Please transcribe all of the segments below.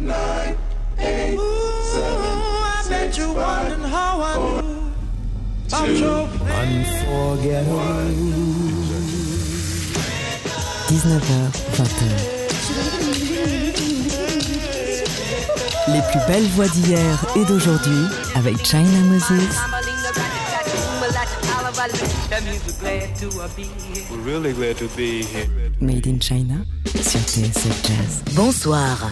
nine, eight, seven, I bet you wondering how I knew about your Unforgettable. 19h, 20h. Les plus belles voix d'hier et d'aujourd'hui avec China Moses. Made in China sur TSF Jazz. Bonsoir,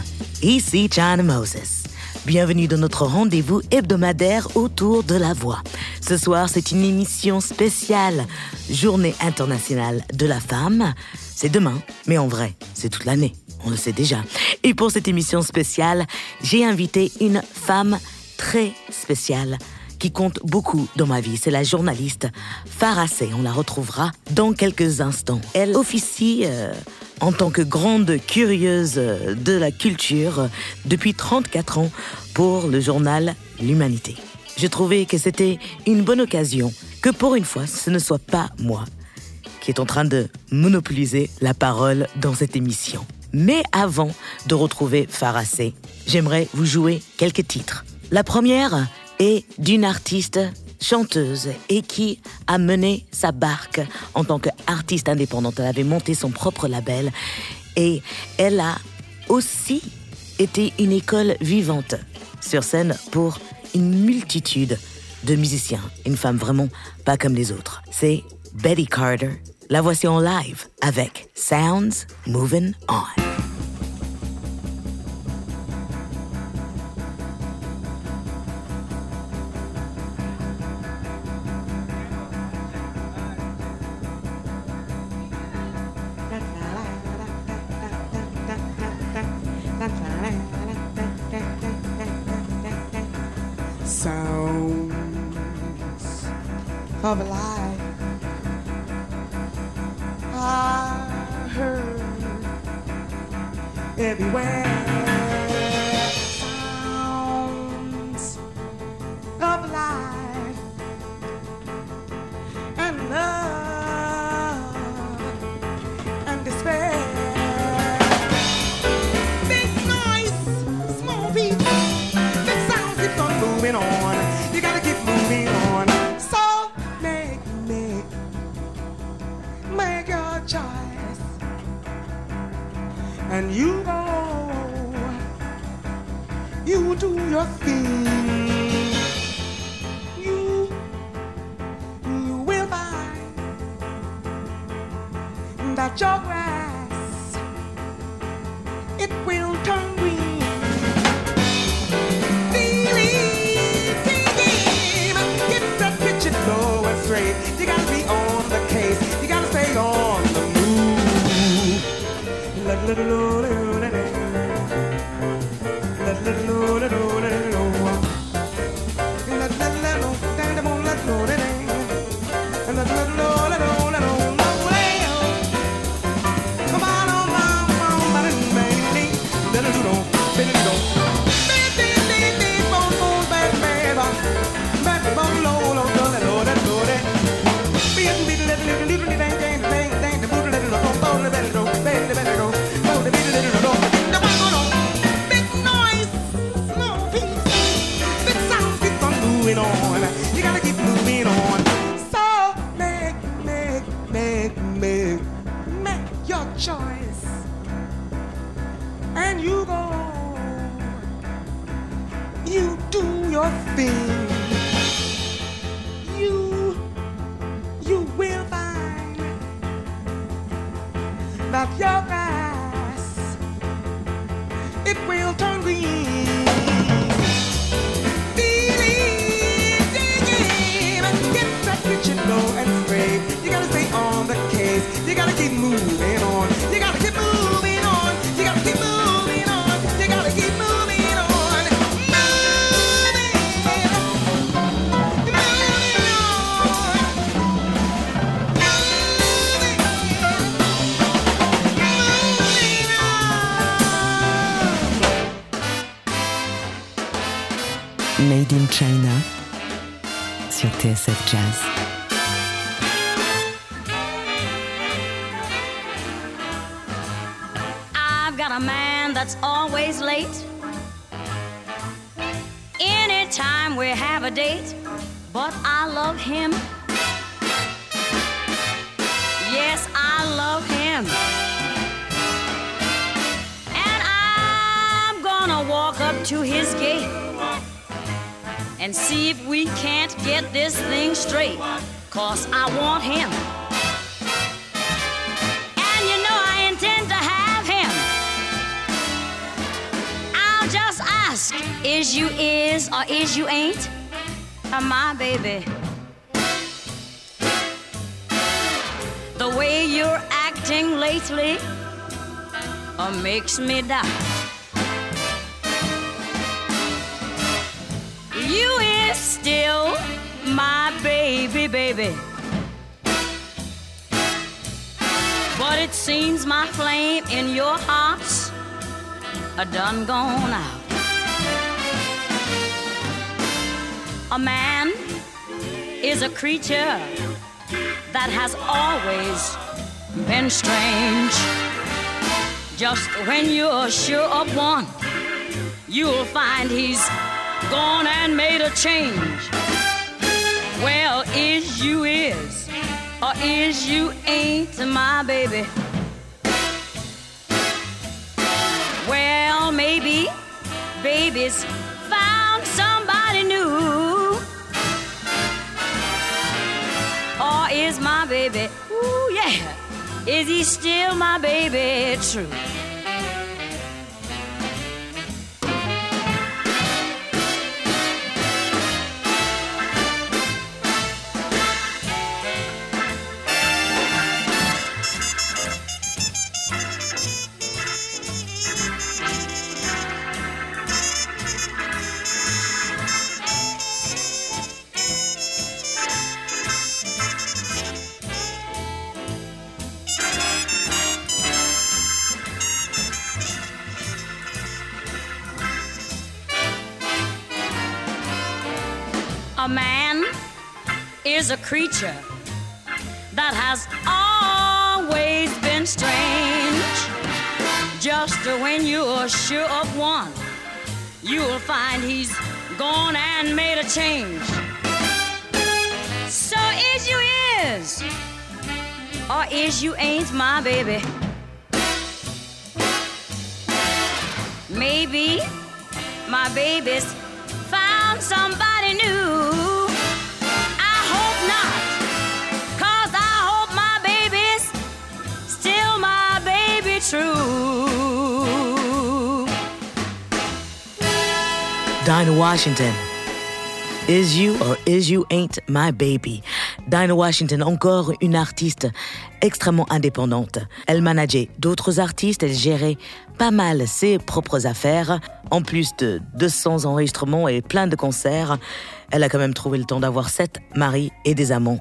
ici China Moses. Bienvenue dans notre rendez-vous hebdomadaire autour de la voix. Ce soir, c'est une émission spéciale, Journée internationale de la femme. C'est demain, mais en vrai, c'est toute l'année, on le sait déjà. Et pour cette émission spéciale, j'ai invité une femme très spéciale qui compte beaucoup dans ma vie. C'est la journaliste Farah. On la retrouvera dans quelques instants. Elle officie euh, en tant que grande curieuse de la culture depuis 34 ans pour le journal L'Humanité. J'ai trouvé que c'était une bonne occasion que pour une fois, ce ne soit pas moi qui est en train de monopoliser la parole dans cette émission. Mais avant de retrouver Farah Sey, j'aimerais vous jouer quelques titres. La première est d'une artiste chanteuse et qui a mené sa barque en tant qu'artiste indépendante. Elle avait monté son propre label et elle a aussi été une école vivante sur scène pour une multitude de musiciens. Une femme vraiment pas comme les autres. C'est Betty Carter. La voici en live avec Sounds Moving On. To his gate and see if we can't get this thing straight. Cause I want him. And you know I intend to have him. I'll just ask, is you is or is you ain't? Uh, my baby. The way you're acting lately uh, makes me doubt. You is still my baby, baby. But it seems my flame in your heart's a done gone out. A man is a creature that has always been strange. Just when you're sure of one, you'll find he's gone and made a change. Well, is you is, or is you ain't my baby? Well, maybe baby's found somebody new. Or is my baby, ooh yeah, is he still my baby true? Is a creature that has always been strange. Just when you're sure of one, you'll find he's gone and made a change. So is you is, or is you ain't my baby. Maybe my baby's Dinah Washington. Is you or is you ain't my baby? Dinah Washington, encore une artiste extrêmement indépendante. Elle manageait d'autres artistes, elle gérait pas mal ses propres affaires. En plus de 200 enregistrements et plein de concerts, elle a quand même trouvé le temps d'avoir sept maris et des amants.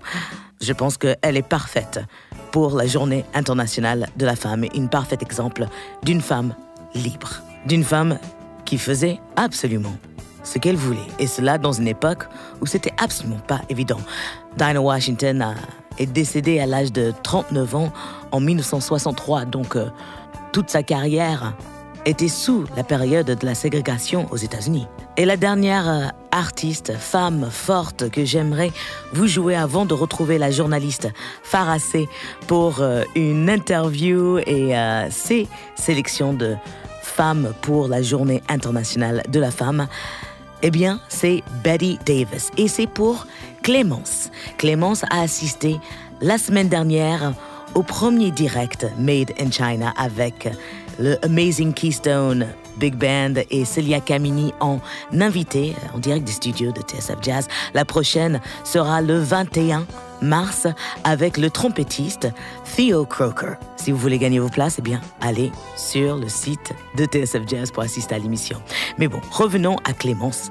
Je pense qu'elle est parfaite pour la journée internationale de la femme. Une parfaite exemple d'une femme libre. D'une femme qui faisait absolument ce qu'elle voulait. Et cela dans une époque où c'était absolument pas évident. Dinah Washington a- est décédée à l'âge de 39 ans en 1963, donc euh, toute sa carrière était sous la période de la ségrégation aux États-Unis. Et la dernière euh, artiste, femme forte que j'aimerais vous jouer avant de retrouver la journaliste Farah C pour euh, une interview et euh, ses sélections de femmes pour la journée internationale de la femme, eh bien, c'est Betty Davis. Et c'est pour Clémence. Clémence a assisté la semaine dernière au premier direct Made in China avec le Amazing Keystone Big Band et Celia Camini en invité en direct des studios de TSF Jazz. La prochaine sera le 21 mars avec le trompettiste Theo Croker. Si vous voulez gagner vos places, eh bien, allez sur le site de TSF Jazz pour assister à l'émission. Mais bon, revenons à Clémence.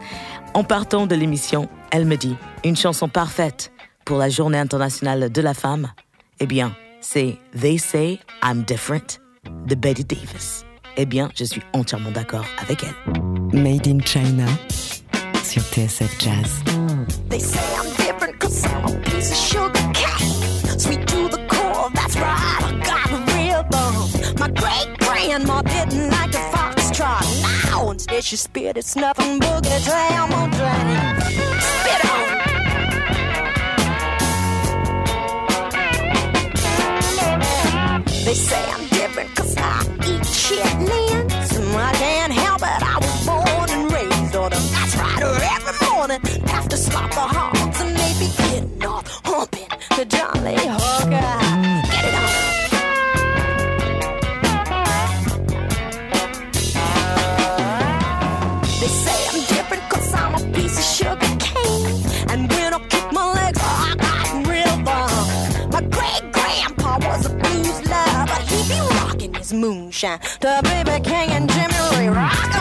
En partant de l'émission, elle me dit une chanson parfaite pour la Journée internationale de la femme. Eh bien, c'est They Say I'm Different de Betty Davis. Eh bien, je suis entièrement d'accord avec elle. Made in China sur TSF Jazz. They say I'm different cause I'm a piece of sugar cane. Sweet to the core, that's right, I got a rhythm. My great grandma didn't like the foxtrot. Now, Instead, she spit it's nothing boogie down on drain. Spit on. They say I'm I can't help it. I was born and raised on them. I try to every morning after slop the heart. Moonshine to Baby King and Jimmy Lee. Rock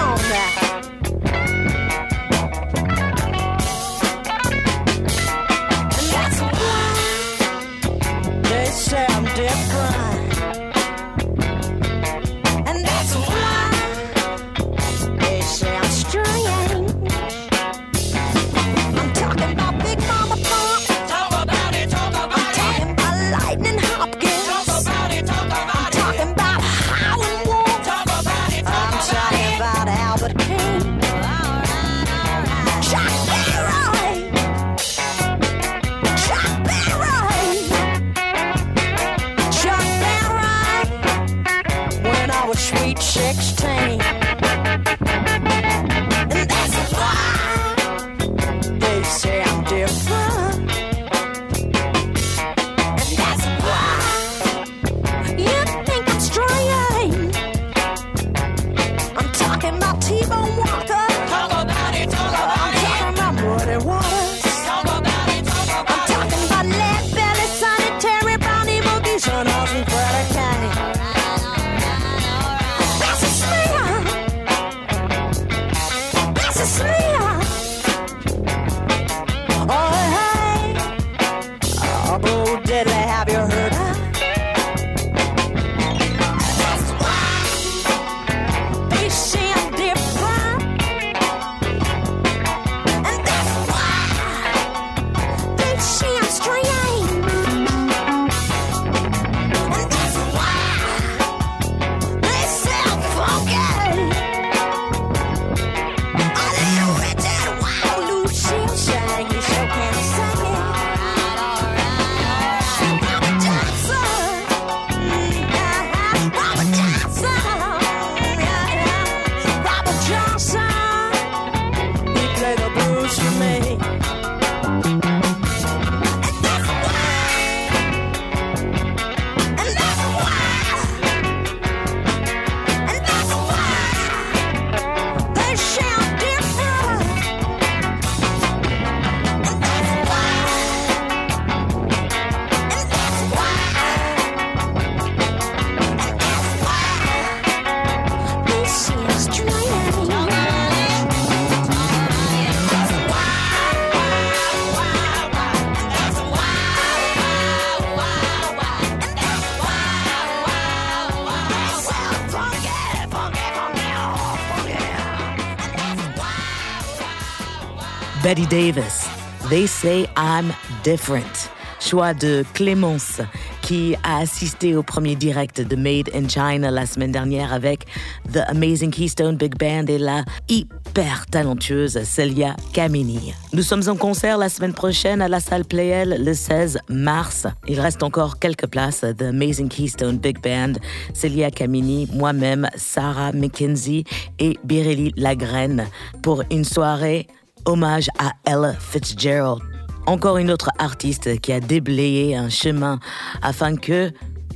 Betty Davis, They Say I'm Different. Choix de Clémence, qui a assisté au premier direct de Made in China la semaine dernière avec The Amazing Keystone Big Band et la hyper talentueuse Celia Camini. Nous sommes en concert la semaine prochaine à la salle Playel le 16 mars. Il reste encore quelques places. The Amazing Keystone Big Band, Celia Camini, moi-même, Sarah McKenzie et Biréli Lagraine pour une soirée hommage à Ella Fitzgerald. Encore une autre artiste qui a déblayé un chemin afin que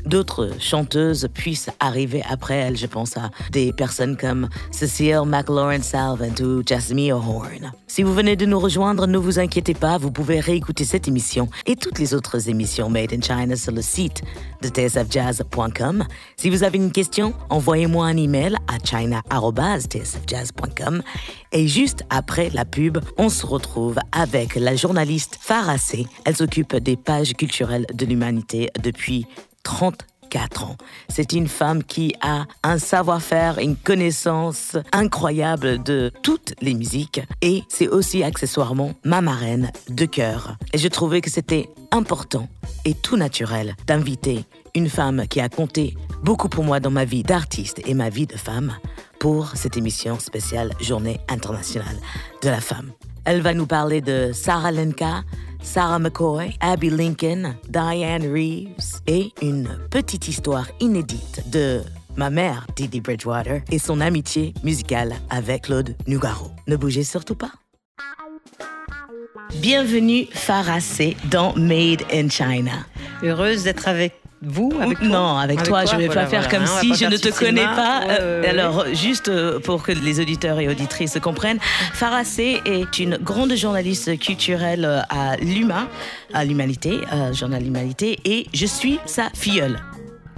d'autres chanteuses puissent arriver après elle. Je pense à des personnes comme Cecile McLaurin Salvant ou Jasmine Horn. Si vous venez de nous rejoindre, ne vous inquiétez pas, vous pouvez réécouter cette émission et toutes les autres émissions Made in China sur le site de tsfjazz.com. Si vous avez une question, envoyez-moi un email à china.tsfjazz.com. Et juste après la pub, on se retrouve avec la journaliste Farah. Elle s'occupe des pages culturelles de l'humanité depuis 34 ans. C'est une femme qui a un savoir-faire, une connaissance incroyable de toutes les musiques et c'est aussi accessoirement ma marraine de cœur. Et je trouvais que c'était important et tout naturel d'inviter une femme qui a compté beaucoup pour moi dans ma vie d'artiste et ma vie de femme pour cette émission spéciale Journée internationale de la femme. Elle va nous parler de Sarah Lenka, Sarah McCoy, Abby Lincoln, Diane Reeves et une petite histoire inédite de ma mère, Didi Bridgewater, et son amitié musicale avec Claude Nougaro. Ne bougez surtout pas. Bienvenue Farah dans Made in China. Heureuse d'être avec vous, avec toi Non, avec, toi, je vais voilà, pas faire comme si je ne te connais pas. Euh, alors, juste euh, pour que les auditeurs et auditrices comprennent, Farah C est une grande journaliste culturelle euh, à l'Humain, à l'Humanité, euh, journal L'Humanité, et je suis sa filleule.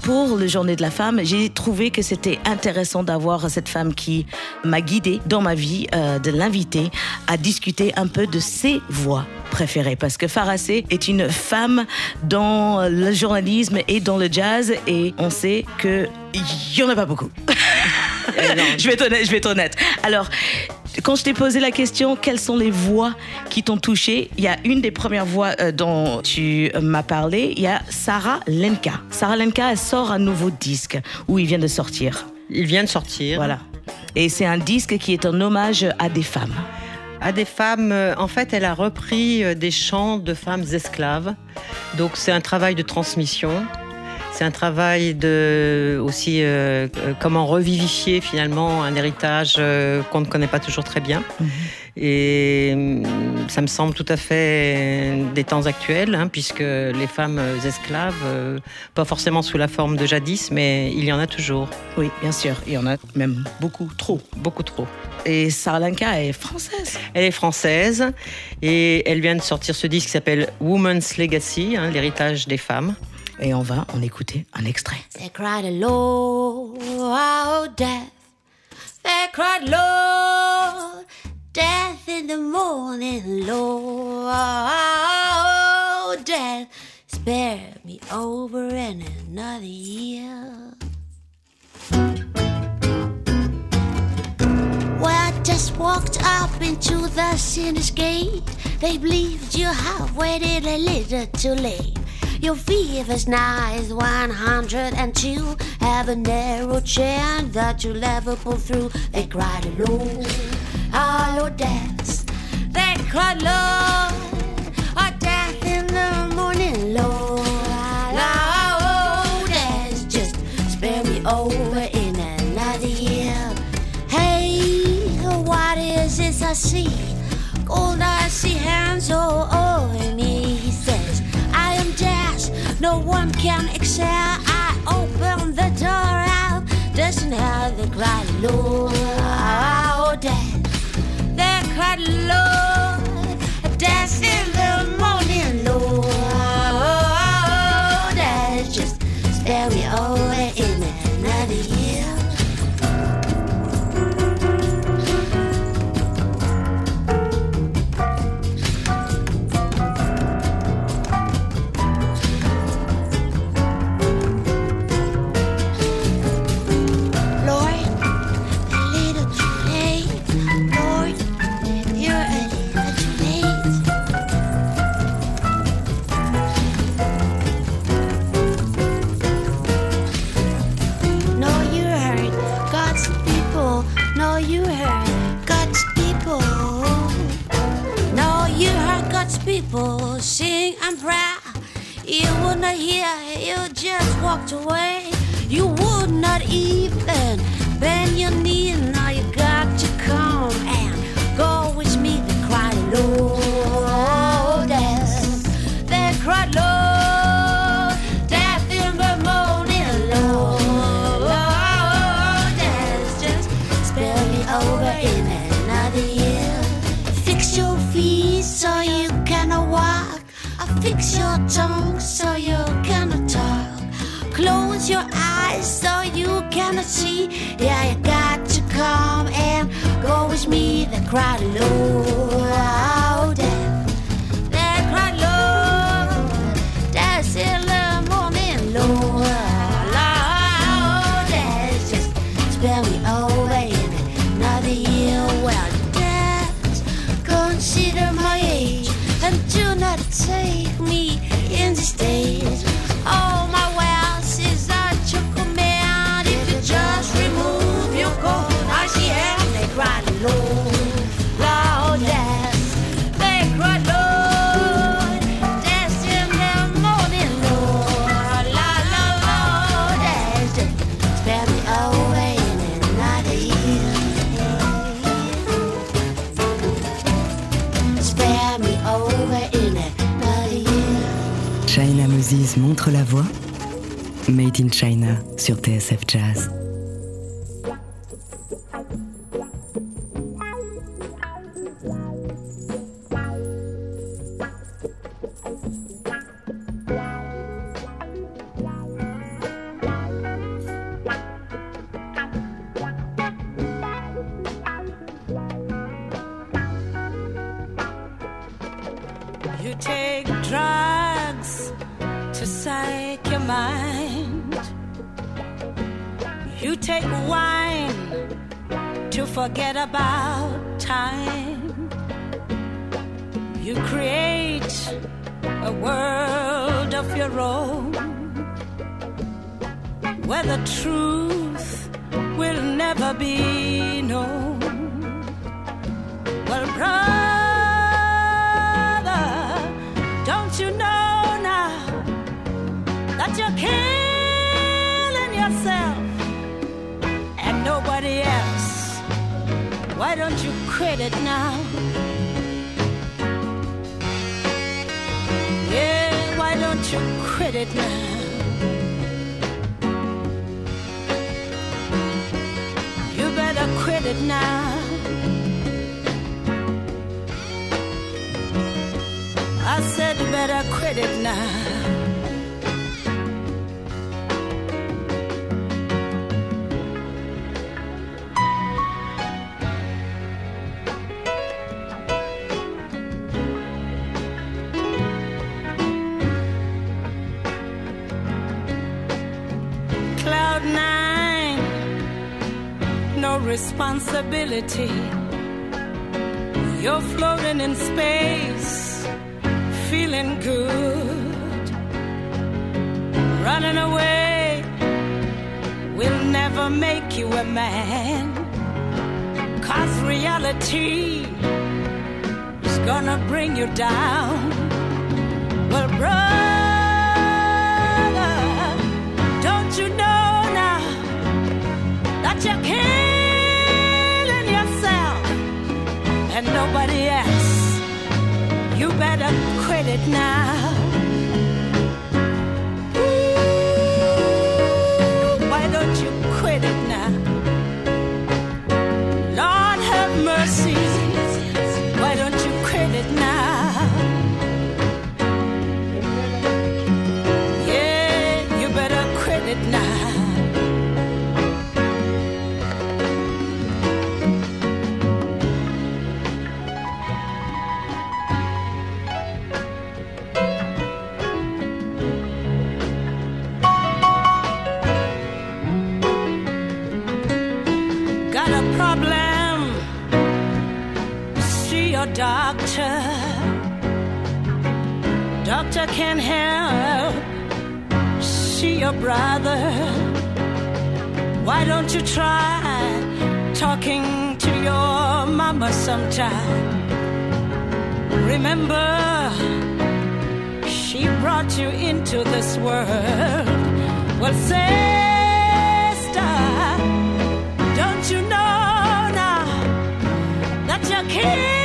Pour le Journée de la femme, j'ai trouvé que c'était intéressant d'avoir cette femme qui m'a guidée dans ma vie, euh, de l'inviter à discuter un peu de ses voix préférées. Parce que Farah C est une femme dans le journalisme et dans le jazz, et on sait qu'il y en a pas beaucoup. je, vais être honnête, je vais être honnête. Alors, quand je t'ai posé la question, quelles sont les voix qui t'ont touché Il y a une des premières voix euh, dont tu euh, m'as parlé. Il y a Sarah Lenka. Sarah Lenka, elle sort un nouveau disque où il vient de sortir. Il vient de sortir. Voilà. Et c'est un disque qui est un hommage à des femmes. À des femmes, euh, en fait, elle a repris des chants de femmes esclaves. Donc c'est un travail de transmission. C'est un travail de aussi euh, euh, comment revivifier finalement un héritage euh, qu'on ne connaît pas toujours très bien. Et hum, ça me semble tout à fait des temps actuels, hein, puisque les femmes esclaves, euh, pas forcément sous la forme de jadis, mais il y en a toujours, Oui, bien sûr. Il y en a même beaucoup, trop. beaucoup trop. Et Sarah Lenka est française. Elle est française et elle vient de sortir ce disque qui s'appelle Woman's Legacy, hein, l'héritage des femmes. Et on va en écouter un extrait. They cried low death. They cried low death in the morning, low death. Spare me over in another year. I just walked up into the sinner's gate. They believed you have waited a little too late. Your fever's is 102. Have a narrow chance that you'll ever pull through. They cried alone, hollow deaths. They cried Lord, a death in the morning, Lord. Lord, deaths, just spare me over in another year. Hey, what is this I see? Gold I see hands all no one can excel. I open the door out, doesn't have the cry, Lord. Oh, death, the cry, Lord. Death in the morning, Lord. Oh, death, just over in Not hear, you just walked away. Cried low, Made in China sur TSF Jazz. You take drugs to psych your mind. You take wine to forget about time. You create a world of your own where the truth will never be known. Well, brother, don't you know now that you're killing yourself Why don't you quit it now? Yeah, why don't you quit it now? You better quit it now. I said you better quit it now. Responsibility. You're floating in space, feeling good. Running away will never make you a man. Cause reality is gonna bring you down. Well, brother, don't you know nobody else? You better quit it now. Doctor can help. See your brother. Why don't you try talking to your mama sometime? Remember, she brought you into this world. Well, sister, don't you know now that you're killing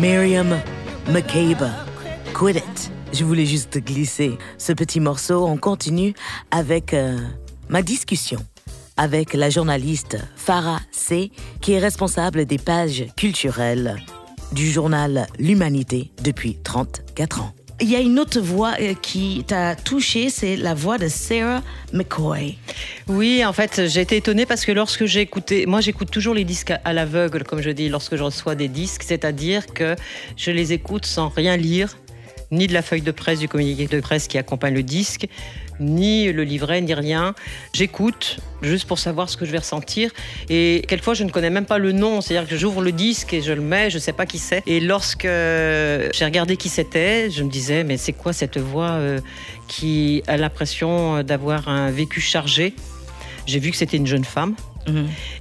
Miriam Makeba, Quit It. Je voulais juste glisser ce petit morceau. On continue avec euh, ma discussion avec la journaliste Farah C, qui est responsable des pages culturelles du journal L'Humanité depuis 34 ans. Il y a une autre voix euh, qui t'a touché, c'est la voix de Sarah McCoy. Oui, en fait, j'ai été étonnée parce que lorsque j'ai écouté, moi j'écoute toujours les disques à l'aveugle, comme je dis, lorsque je reçois des disques, c'est-à-dire que je les écoute sans rien lire, ni de la feuille de presse, du communiqué de presse qui accompagne le disque, ni le livret, ni rien. J'écoute juste pour savoir ce que je vais ressentir. Et quelquefois, je ne connais même pas le nom. C'est-à-dire que j'ouvre le disque et je le mets, je ne sais pas qui c'est. Et lorsque j'ai regardé qui c'était, je me disais, mais c'est quoi cette voix euh, qui a l'impression d'avoir un vécu chargé? J'ai vu que c'était une jeune femme.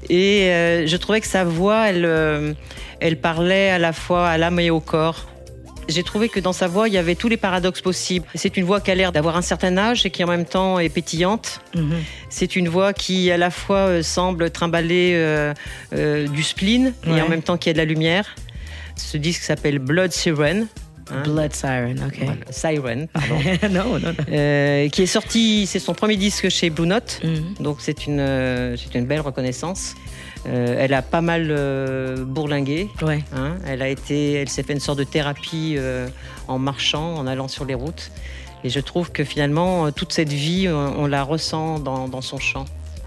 Et euh, je trouvais que sa voix, elle, euh, elle parlait à la fois à l'âme et au corps. J'ai trouvé que dans sa voix, il y avait tous les paradoxes possibles. C'est une voix qui a l'air d'avoir un certain âge et qui en même temps est pétillante. Mhm. C'est une voix qui à la fois euh, semble trimballer euh, euh, du spleen Ouais. et en même temps qui a de la lumière. Ce disque s'appelle Blood Siren. hein. Blood Siren, ok. Voilà, Siren, pardon. non, non, non. Euh, qui est sorti, c'est son premier disque chez Blue Note. Mhm. Donc c'est une, c'est une belle reconnaissance. Euh, elle a pas mal euh, bourlingué. Ouais. hein. Elle a été, elle s'est fait une sorte de thérapie euh, en marchant, en allant sur les routes. Et je trouve que finalement, toute cette vie, on, on la ressent dans, dans son chant.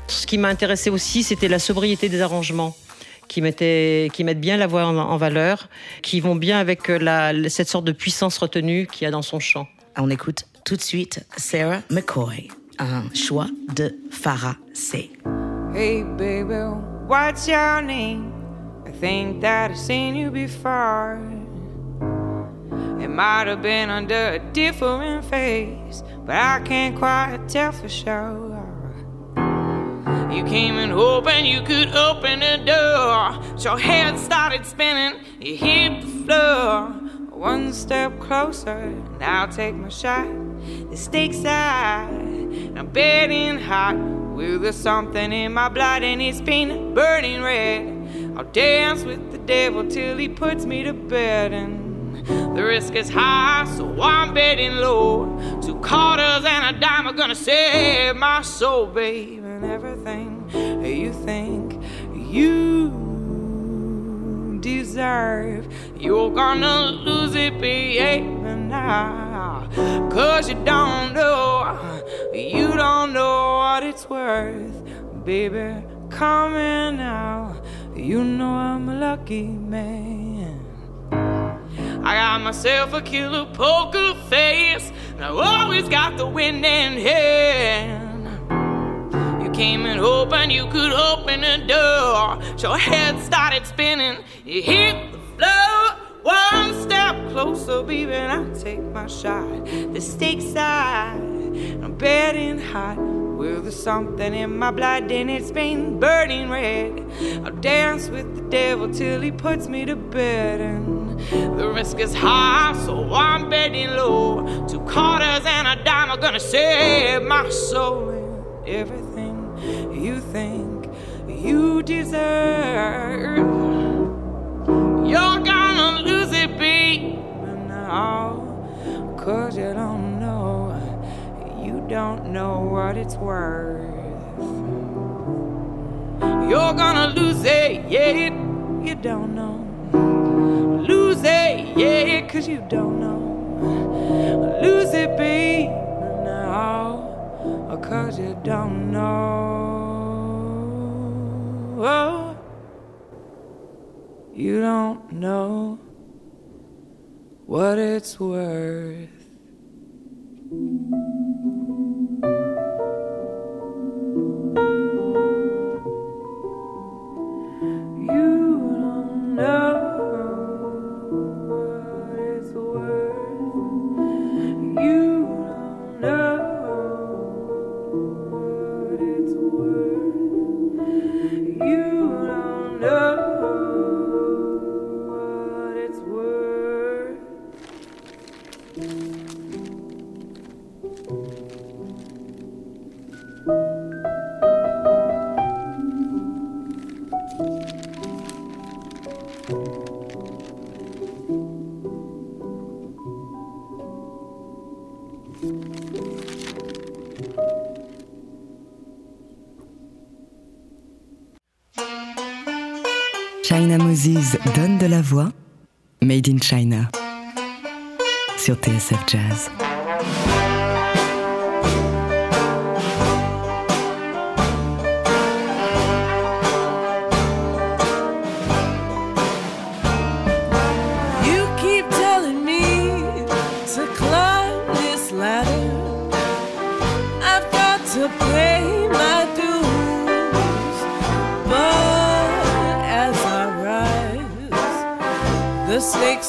Ce qui m'a intéressé aussi, c'était la sobriété des arrangements qui, mettaient, qui mettent bien la voix en, en valeur, qui vont bien avec la, cette sorte de puissance retenue qu'il y a dans son chant. On écoute tout de suite Sarah McCoy, un choix de Farah C. Hey, baby, what's your name? I think that I've seen you before. It might have been under a different face, but I can't quite tell for sure. You came in hoping you could open the door. So your head started spinning, you hit the floor. One step closer, now take my shot. The stakes high, I'm betting hot. Well, there's something in my blood and it's been burning red. I'll dance with the devil till he puts me to bed. And the risk is high, so I'm betting low. Two quarters and a dime are gonna save my soul, babe. And everything you think you deserve, you're gonna lose it, baby, now. Cause you don't know, you don't know what it's worth, baby. Come in now, you know I'm a lucky man. I got myself a killer poker face, and I always got the winning hand. Came in hoping you could open the door. So your head started spinning, you hit the floor. One step closer, baby, and I'll take my shot. The stakes high, I'm betting hot. Well, there's something in my blood and it's been burning red. I'll dance with the devil till he puts me to bed. And the risk is high, so I'm betting low. Two quarters and a dime are gonna save my soul. And everything you think you deserve, you're gonna lose it, baby, now. Cause you don't know, you don't know what it's worth. You're gonna lose it, yeah, you don't know. Lose it, yeah, cause you don't know. Lose it, baby, now. Cause you don't know. Oh, you don't know what it's worth. You don't know China Moses donne de la voix. Made in China. Sur TSF Jazz.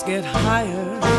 Get higher.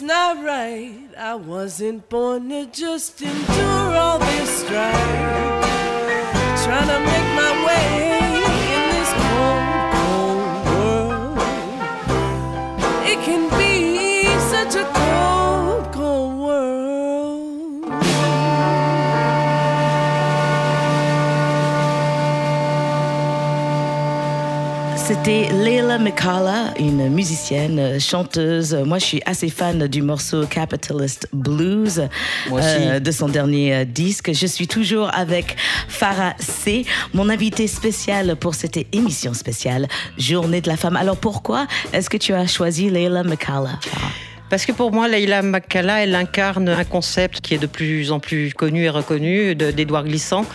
It's not right. I wasn't born to just endure all this strife. Trying to make my way in this cold, cold world. It can be such a C'était Leila McCalla, une musicienne, chanteuse. Moi, je suis assez fan du morceau Capitalist Blues euh, de son dernier euh, disque. Je suis toujours avec Farah C, mon invité spécial pour cette émission spéciale Journée de la femme. Alors pourquoi est-ce que tu as choisi Leila McCalla Farah? Parce que pour moi, Leila Makala, elle incarne un concept qui est de plus en plus connu et reconnu de- d'Édouard Glissant.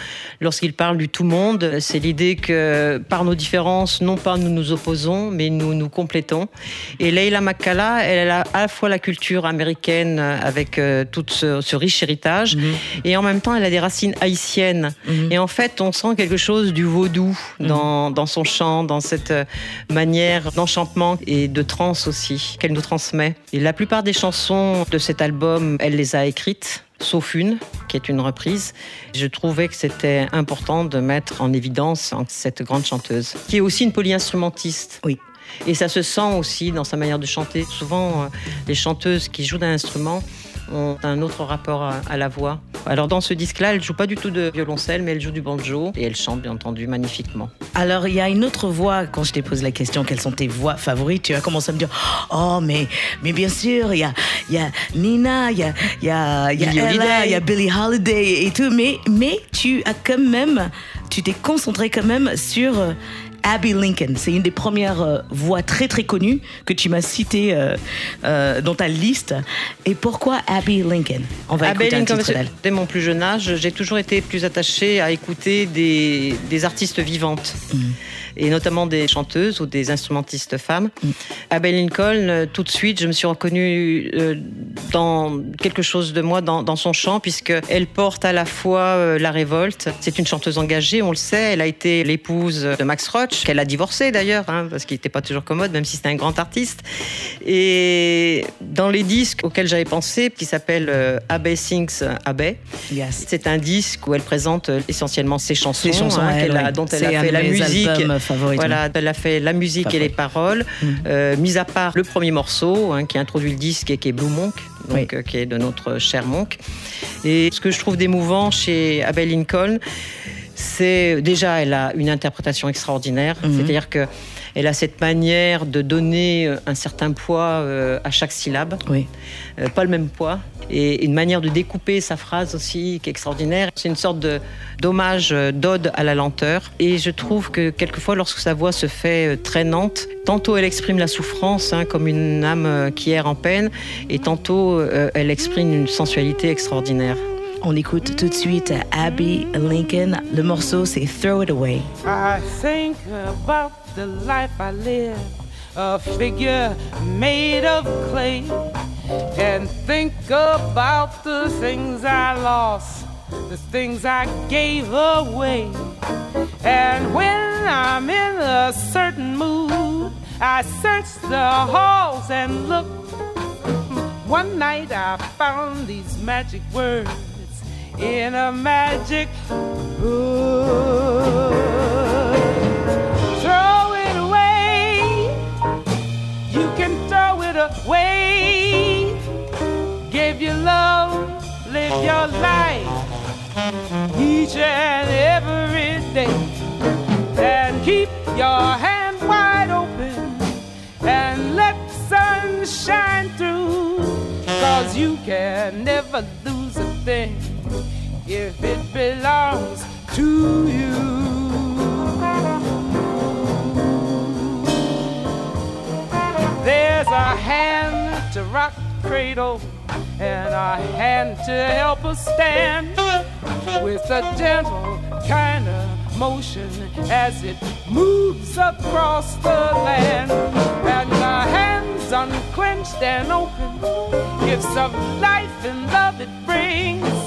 Lorsqu'il parle du tout monde, c'est l'idée que par nos différences, non pas nous nous opposons, mais nous nous complétons. Et Leila Makala, elle a à la fois la culture américaine avec euh, tout ce, ce riche héritage, et en même temps, elle a des racines haïtiennes. Et en fait, on sent quelque chose du vaudou dans, dans son chant, dans cette euh, manière d'enchantement et de trance aussi qu'elle nous transmet. Et la plupart des chansons de cet album, elle les a écrites. Sauf une, qui est une reprise. Je trouvais que c'était important de mettre en évidence cette grande chanteuse, qui est aussi une polyinstrumentiste. Oui. Et ça se sent aussi dans sa manière de chanter. Souvent, euh, les chanteuses qui jouent d'un instrument ont un autre rapport à, à la voix. Alors dans ce disque-là, elle joue pas du tout de violoncelle, mais elle joue du banjo et elle chante bien entendu magnifiquement. Alors, il y a une autre voix, quand je t'ai posé la question, quelles sont tes voix favorites, tu as commencé à me dire, oh, mais, mais bien sûr, il y a, il y a Nina, il y a, il y a, il y a Billie Ella, Holiday. il y a Billie Holiday et tout, mais, mais tu as quand même, tu t'es concentré quand même sur euh, Abby Lincoln. C'est une des premières euh, voix très très connues que tu m'as citées euh, euh, dans ta liste. Et pourquoi Abby Lincoln? On va Abby écouter un Lincoln, titre d'elle. dès mon plus jeune âge, j'ai toujours été plus attachée à écouter des, des artistes vivantes. Mm. Et notamment des chanteuses ou des instrumentistes femmes. Abby Lincoln, tout de suite, je me suis reconnue dans quelque chose de moi, dans, dans son chant, puisqu'elle porte à la fois la révolte. C'est une chanteuse engagée, on le sait. Elle a été l'épouse de Max Roach. Qu'elle a divorcé d'ailleurs, hein, parce qu'il n'était pas toujours commode, même si c'était un grand artiste. Et dans les disques auxquels j'avais pensé, qui s'appelle euh, Abbey Sings Abbey, Yes. c'est un disque où elle présente euh, essentiellement ses chansons, hein, elle, qu'elle a- oui. dont elle a fait la musique. Voilà, elle a fait la musique et les paroles, euh, mis à part le premier morceau hein, qui introduit le disque et qui est Blue Monk, donc, Oui. euh, qui est de notre cher Monk. Et ce que je trouve d'émouvant chez Abel Lincoln, c'est déjà elle a une interprétation extraordinaire, Mhm. c'est-à-dire que elle a cette manière de donner euh, un certain poids euh, à chaque syllabe, Oui. Euh, pas le même poids, et une manière de découper sa phrase aussi qui est extraordinaire. C'est une sorte de d'hommage, d'ode à la lenteur. Et je trouve que quelquefois, lorsque sa voix se fait traînante, tantôt elle exprime la souffrance hein, comme une âme qui erre en peine, et tantôt euh, elle exprime une sensualité extraordinaire. On écoute tout de suite Abby Lincoln. Le morceau, c'est Throw It Away. I think about the life I live, a figure made of clay, and think about the things I lost, the things I gave away. And when I'm in a certain mood, I search the halls and look. One night I found these magic words in a magic book. Throw it away. You can throw it away. Give your love, live your life each and every day. And keep your hand wide open and let sun shine through. Cause you can never lose a thing if it belongs to you. There's a hand to rock the cradle and a hand to help us stand with a gentle kind of motion as it moves across the land. And the hands unclenched and open, gifts of life and love it brings.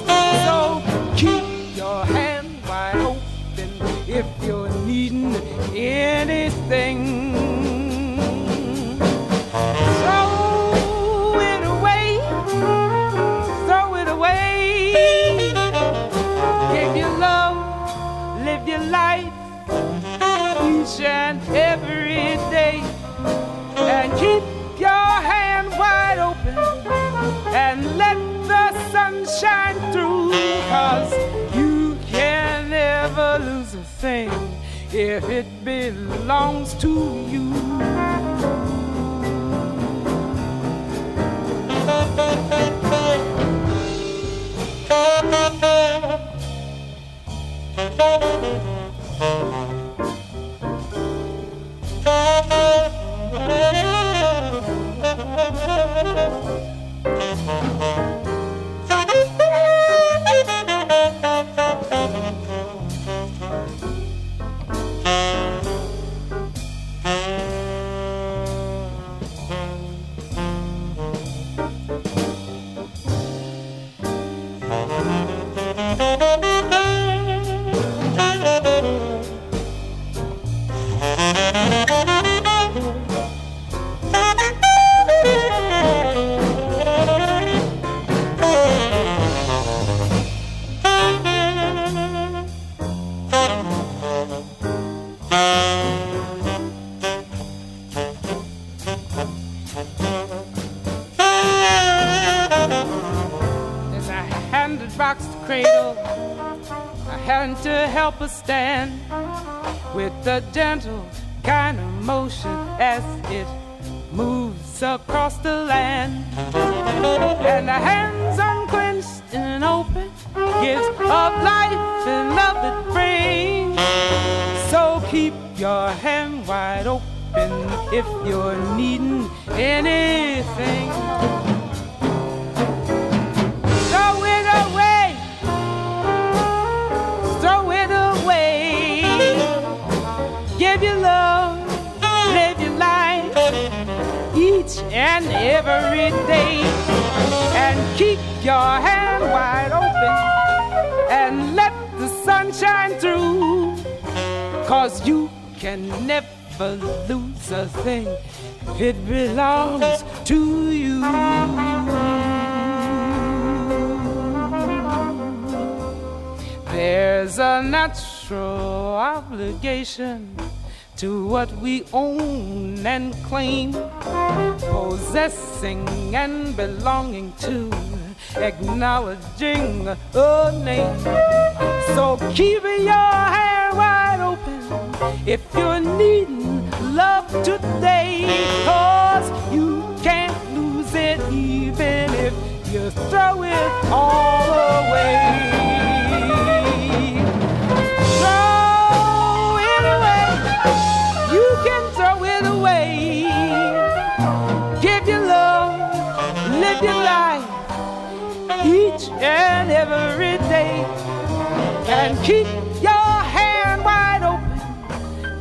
So keep your hand wide open if you're needing anything. Throw it away, throw it away. Give your love, live your life each and every day. And keep the sun through. Cause you can never lose a thing if it belongs to you. Your hand wide open if you're needing anything. Throw it away. Throw it away. Give your love, live your life each and every day. And keep your hand wide open and let the sun shine through. Cause you can never lose a thing. It belongs to you. There's a natural obligation to what we own and claim, possessing and belonging to, acknowledging a name. So keep your open if you're needing love today, cause you can't lose it even if you throw it all away. Throw it away. You can throw it away. Give your love, live your life each and every day. And keep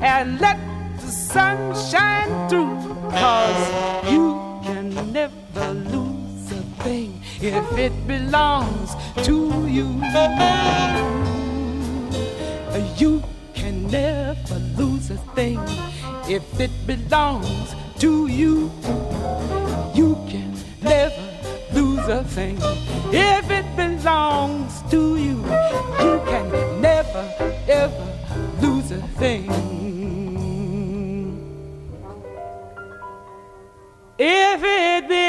and let the sun shine through. Cause you can never lose a thing if it belongs to you. You can never lose a thing if it belongs to you. You can never lose a thing if it belongs to you. You can never ever lose a thing. If it belongs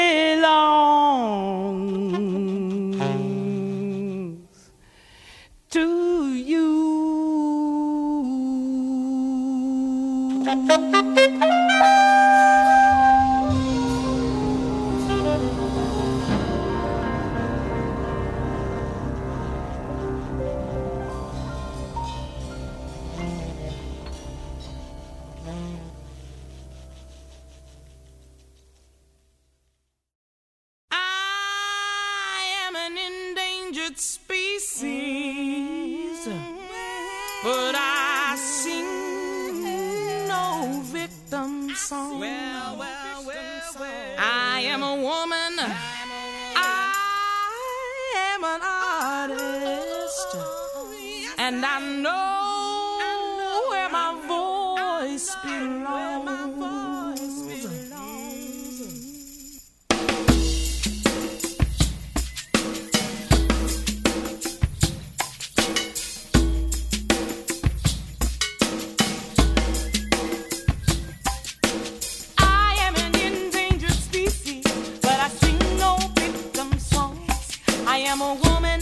I am a woman,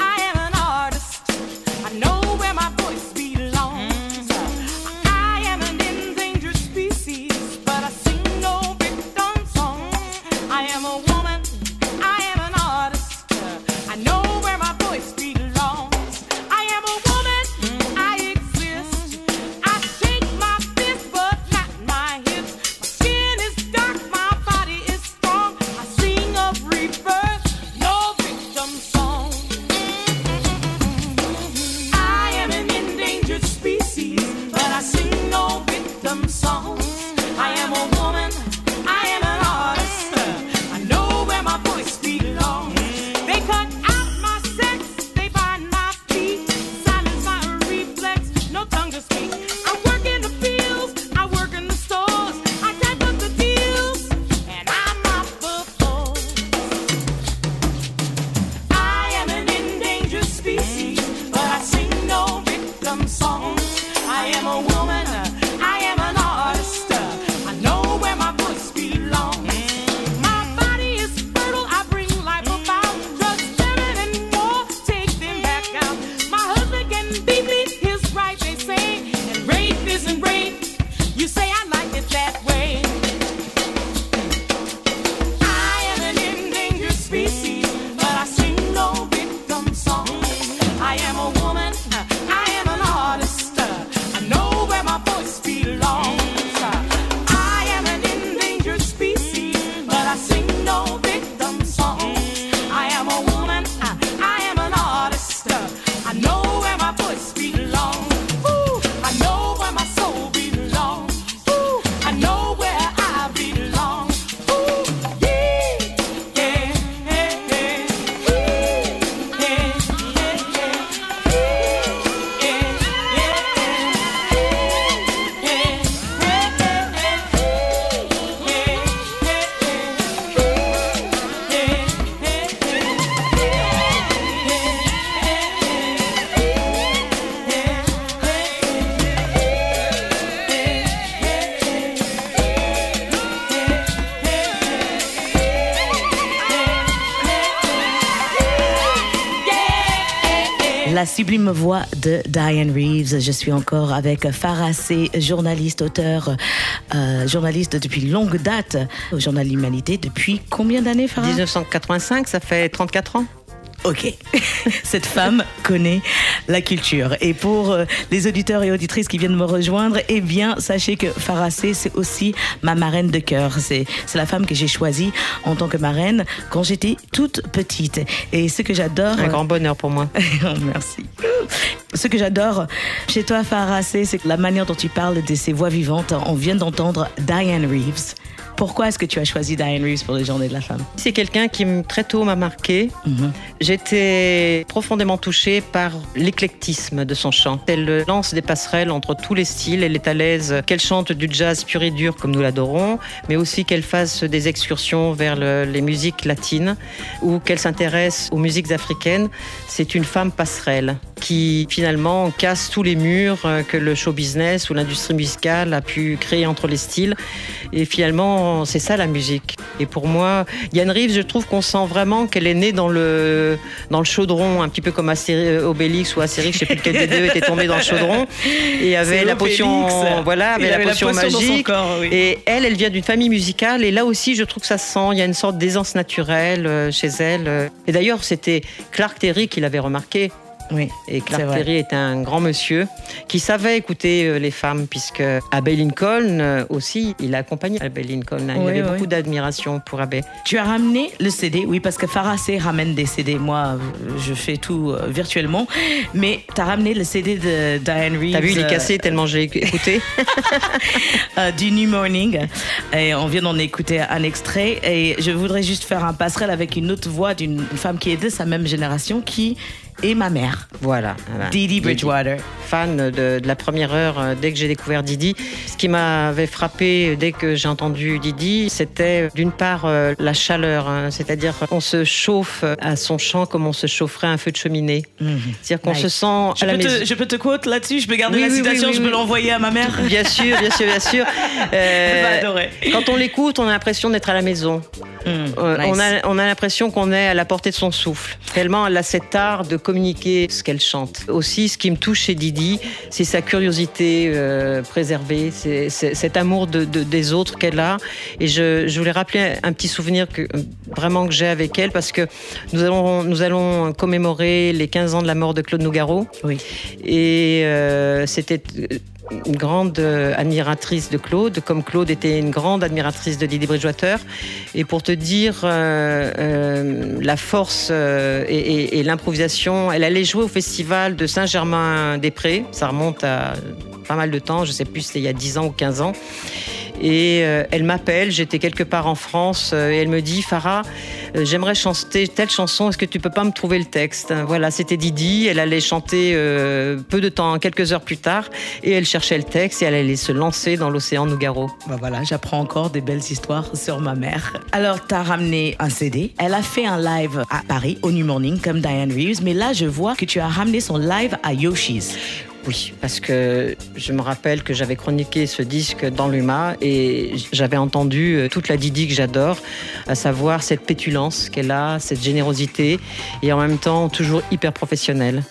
I am an artist. I know where my voice sublime voix de Diane Reeves. Je suis encore avec Farah C, journaliste, auteur, euh, journaliste depuis longue date au Journal de l'Humanité. Depuis combien d'années, Farah? 1985, ça fait 34 ans. Ok, cette femme connaît la culture. Et pour euh, les auditeurs et auditrices qui viennent me rejoindre, eh bien, sachez que Farah c'est aussi ma marraine de cœur. C'est c'est la femme que j'ai choisie en tant que marraine quand j'étais toute petite. Et ce que j'adore... Un grand bonheur pour moi. Merci. Ce que j'adore chez toi, Farah c'est la manière dont tu parles de ces voix vivantes. On vient d'entendre Diane Reeves. Pourquoi est-ce que tu as choisi Diane Reeves pour les Journées de la Femme? C'est quelqu'un qui très tôt m'a marqué. J'étais profondément touchée par l'éclectisme de son chant. Elle lance des passerelles entre tous les styles. Elle est à l'aise qu'elle chante du jazz pur et dur comme nous l'adorons, mais aussi qu'elle fasse des excursions vers le- les musiques latines ou qu'elle s'intéresse aux musiques africaines. C'est une femme passerelle qui finalement casse tous les murs euh, que le show business ou l'industrie musicale a pu créer entre les styles. Et finalement, c'est ça la musique. Et pour moi, Yann Reeves, je trouve qu'on sent vraiment qu'elle est née dans le, dans le chaudron, un petit peu comme Astéri- Obélix ou Astérix, je sais plus lequel des deux était tombé dans le chaudron. Et avait la potion, voilà, Il avait la avait la potion magique. corps, oui. Et elle, elle vient d'une famille musicale. Et là aussi, je trouve que ça se sent. Il y a une sorte d'aisance naturelle euh, chez elle. Et d'ailleurs, c'était Clark Terry qui l'avait remarqué. Oui. Et Clark. Terry est un grand monsieur qui savait écouter euh, les femmes, puisque Abbey Lincoln euh, aussi, il a accompagné Abbey Lincoln. hein. Il Oui, avait oui. beaucoup d'admiration pour Abbey. Tu as ramené le CD, oui, parce que Farah C ramène des CD. Moi, je fais tout euh, virtuellement. Mais tu as ramené le CD de Diane Reeves. T'as vu, il est euh, cassé tellement j'ai écouté. euh, du New Morning. Et on vient d'en écouter un extrait. Et je voudrais juste faire un passerelle avec une autre voix d'une femme qui est de sa même génération, qui est ma mère, voilà. voilà. Didi Bridgewater. fan de, de la première heure euh, dès que j'ai découvert Didi. Ce qui m'avait frappé dès que j'ai entendu Didi, c'était d'une part euh, la chaleur, hein, c'est-à-dire on se chauffe à son chant comme on se chaufferait à un feu de cheminée. C'est-à-dire qu'on Nice. se sent Je à la peux, te, je peux te quote là-dessus Je peux garder Oui, la oui, citation oui, Je peux l'envoyer à ma mère Bien sûr, bien sûr, bien sûr. Va Euh, adorer. quand on l'écoute, on a l'impression d'être à la maison. Mm, Euh, nice. On a, on a l'impression qu'on est à la portée de son souffle. Tellement elle a cet art de communiquer ce qu'elle chante. Aussi, ce qui me touche chez Didi, c'est sa curiosité euh, préservée, c'est cet amour de, de- des autres qu'elle a. Et je, je voulais rappeler un petit souvenir que, vraiment que j'ai avec elle parce que nous allons, nous allons commémorer les 15 ans de la mort de Claude Nougaro. Oui. Et euh, c'était une grande euh, admiratrice de Claude, comme Claude était une grande admiratrice de Didi Bridgewater. Et pour te dire euh, euh, la force et l'improvisation, elle allait jouer au festival de Saint-Germain-des-Prés. Ça remonte à pas mal de temps, je sais plus, c'était il y a 10 ans ou 15 ans. Et euh, elle m'appelle, j'étais quelque part en France, euh, et elle me dit Farah, euh, j'aimerais chanter telle chanson, est-ce que tu peux pas me trouver le texte? Voilà, c'était Didi, elle allait chanter peu de temps, quelques heures plus tard, et elle cherchait le texte et elle allait se lancer dans l'océan Nougaro. Bah voilà, j'apprends encore des belles histoires sur ma mère. Alors, t'as ramené un CD. Elle a fait un live à Paris, au New Morning, comme Diane Reeves. Mais là, je vois que tu as ramené son live à Yoshi's. Oui, parce que je me rappelle que j'avais chroniqué ce disque dans l'UMA et j'avais entendu euh, toute la Didi que j'adore, à savoir cette pétulance qu'elle a, cette générosité et en même temps toujours hyper professionnelle.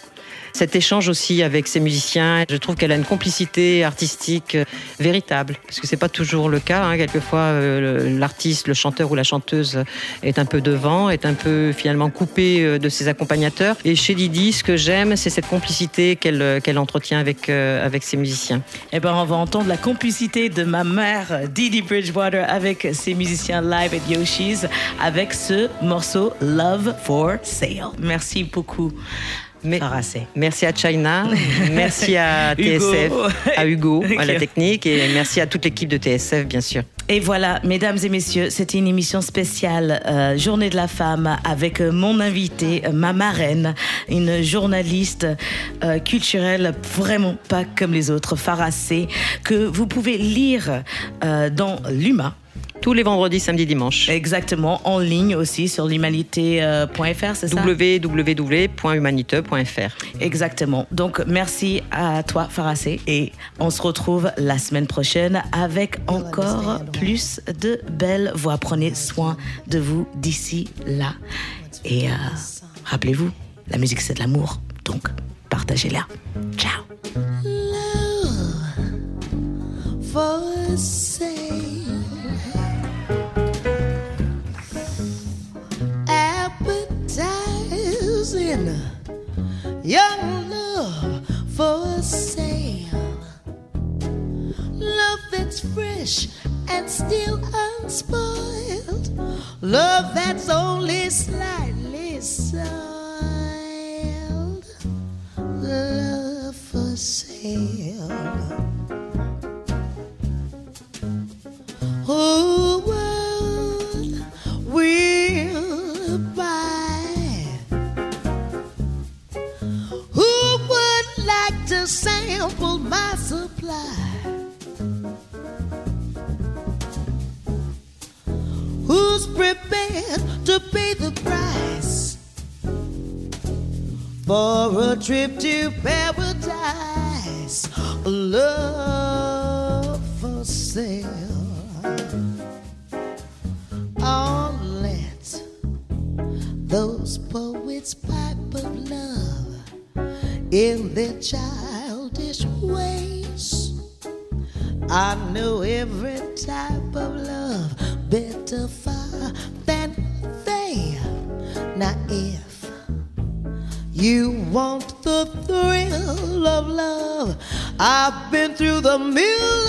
Cet échange aussi avec ses musiciens, je trouve qu'elle a une complicité artistique euh, véritable, parce que c'est pas toujours le cas. hein. Quelquefois, euh, l'artiste, le chanteur ou la chanteuse est un peu devant, est un peu finalement coupé euh, de ses accompagnateurs. Et chez Didi, ce que j'aime, c'est cette complicité qu'elle euh, entretient avec, euh, avec ses musiciens. Eh ben, on va entendre la complicité de ma mère, Didi Bridgewater, avec ses musiciens live at Yoshi's, avec ce morceau Love for Sale. Merci beaucoup. Mais-. Merci à China, merci à Hugo. TSF, à Hugo, à la technique, et merci à toute l'équipe de TSF, bien sûr. Et voilà, mesdames et messieurs, c'était une émission spéciale euh, Journée de la femme avec euh, mon invité, euh, ma marraine, une journaliste euh, culturelle vraiment pas comme les autres, Farah C, que vous pouvez lire dans l'UMA tous les vendredis, samedis, dimanches. Exactement, en ligne aussi sur l'humanité.fr, euh, c'est ça? Www.humanite.fr. Exactement. Donc, merci à toi, Farassé. Et on se retrouve la semaine prochaine avec encore plus de belles voix. Prenez soin de vous d'ici là. Et euh, rappelez-vous, la musique, c'est de l'amour. Donc, partagez-la. Ciao. desires in young love for sale. Love that's fresh and still unspoiled. Love that's only slightly soiled. Love for sale. Who will buy? just sample my supply. Who's prepared to pay the price for a trip to paradise? Love for sale. All let those poets pipe in their childish ways. I know every type of love better far than they. Now, if you want the thrill of love, I've been through the mill.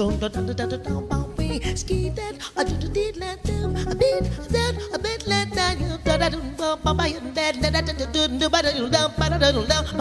son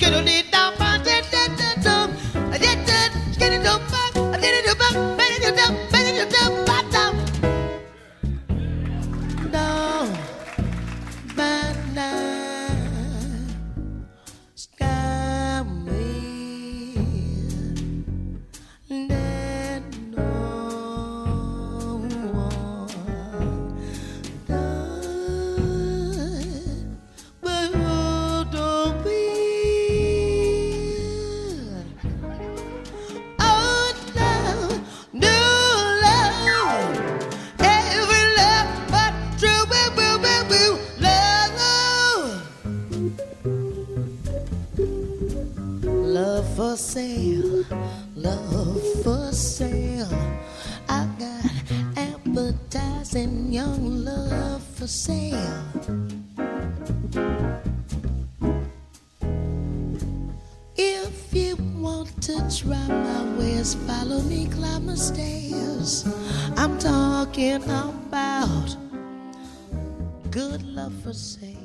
Skittle did down for sale, love for sale. I got advertising young love for sale. If you want to try my ways, follow me, climb the stairs. I'm talking about good love for sale.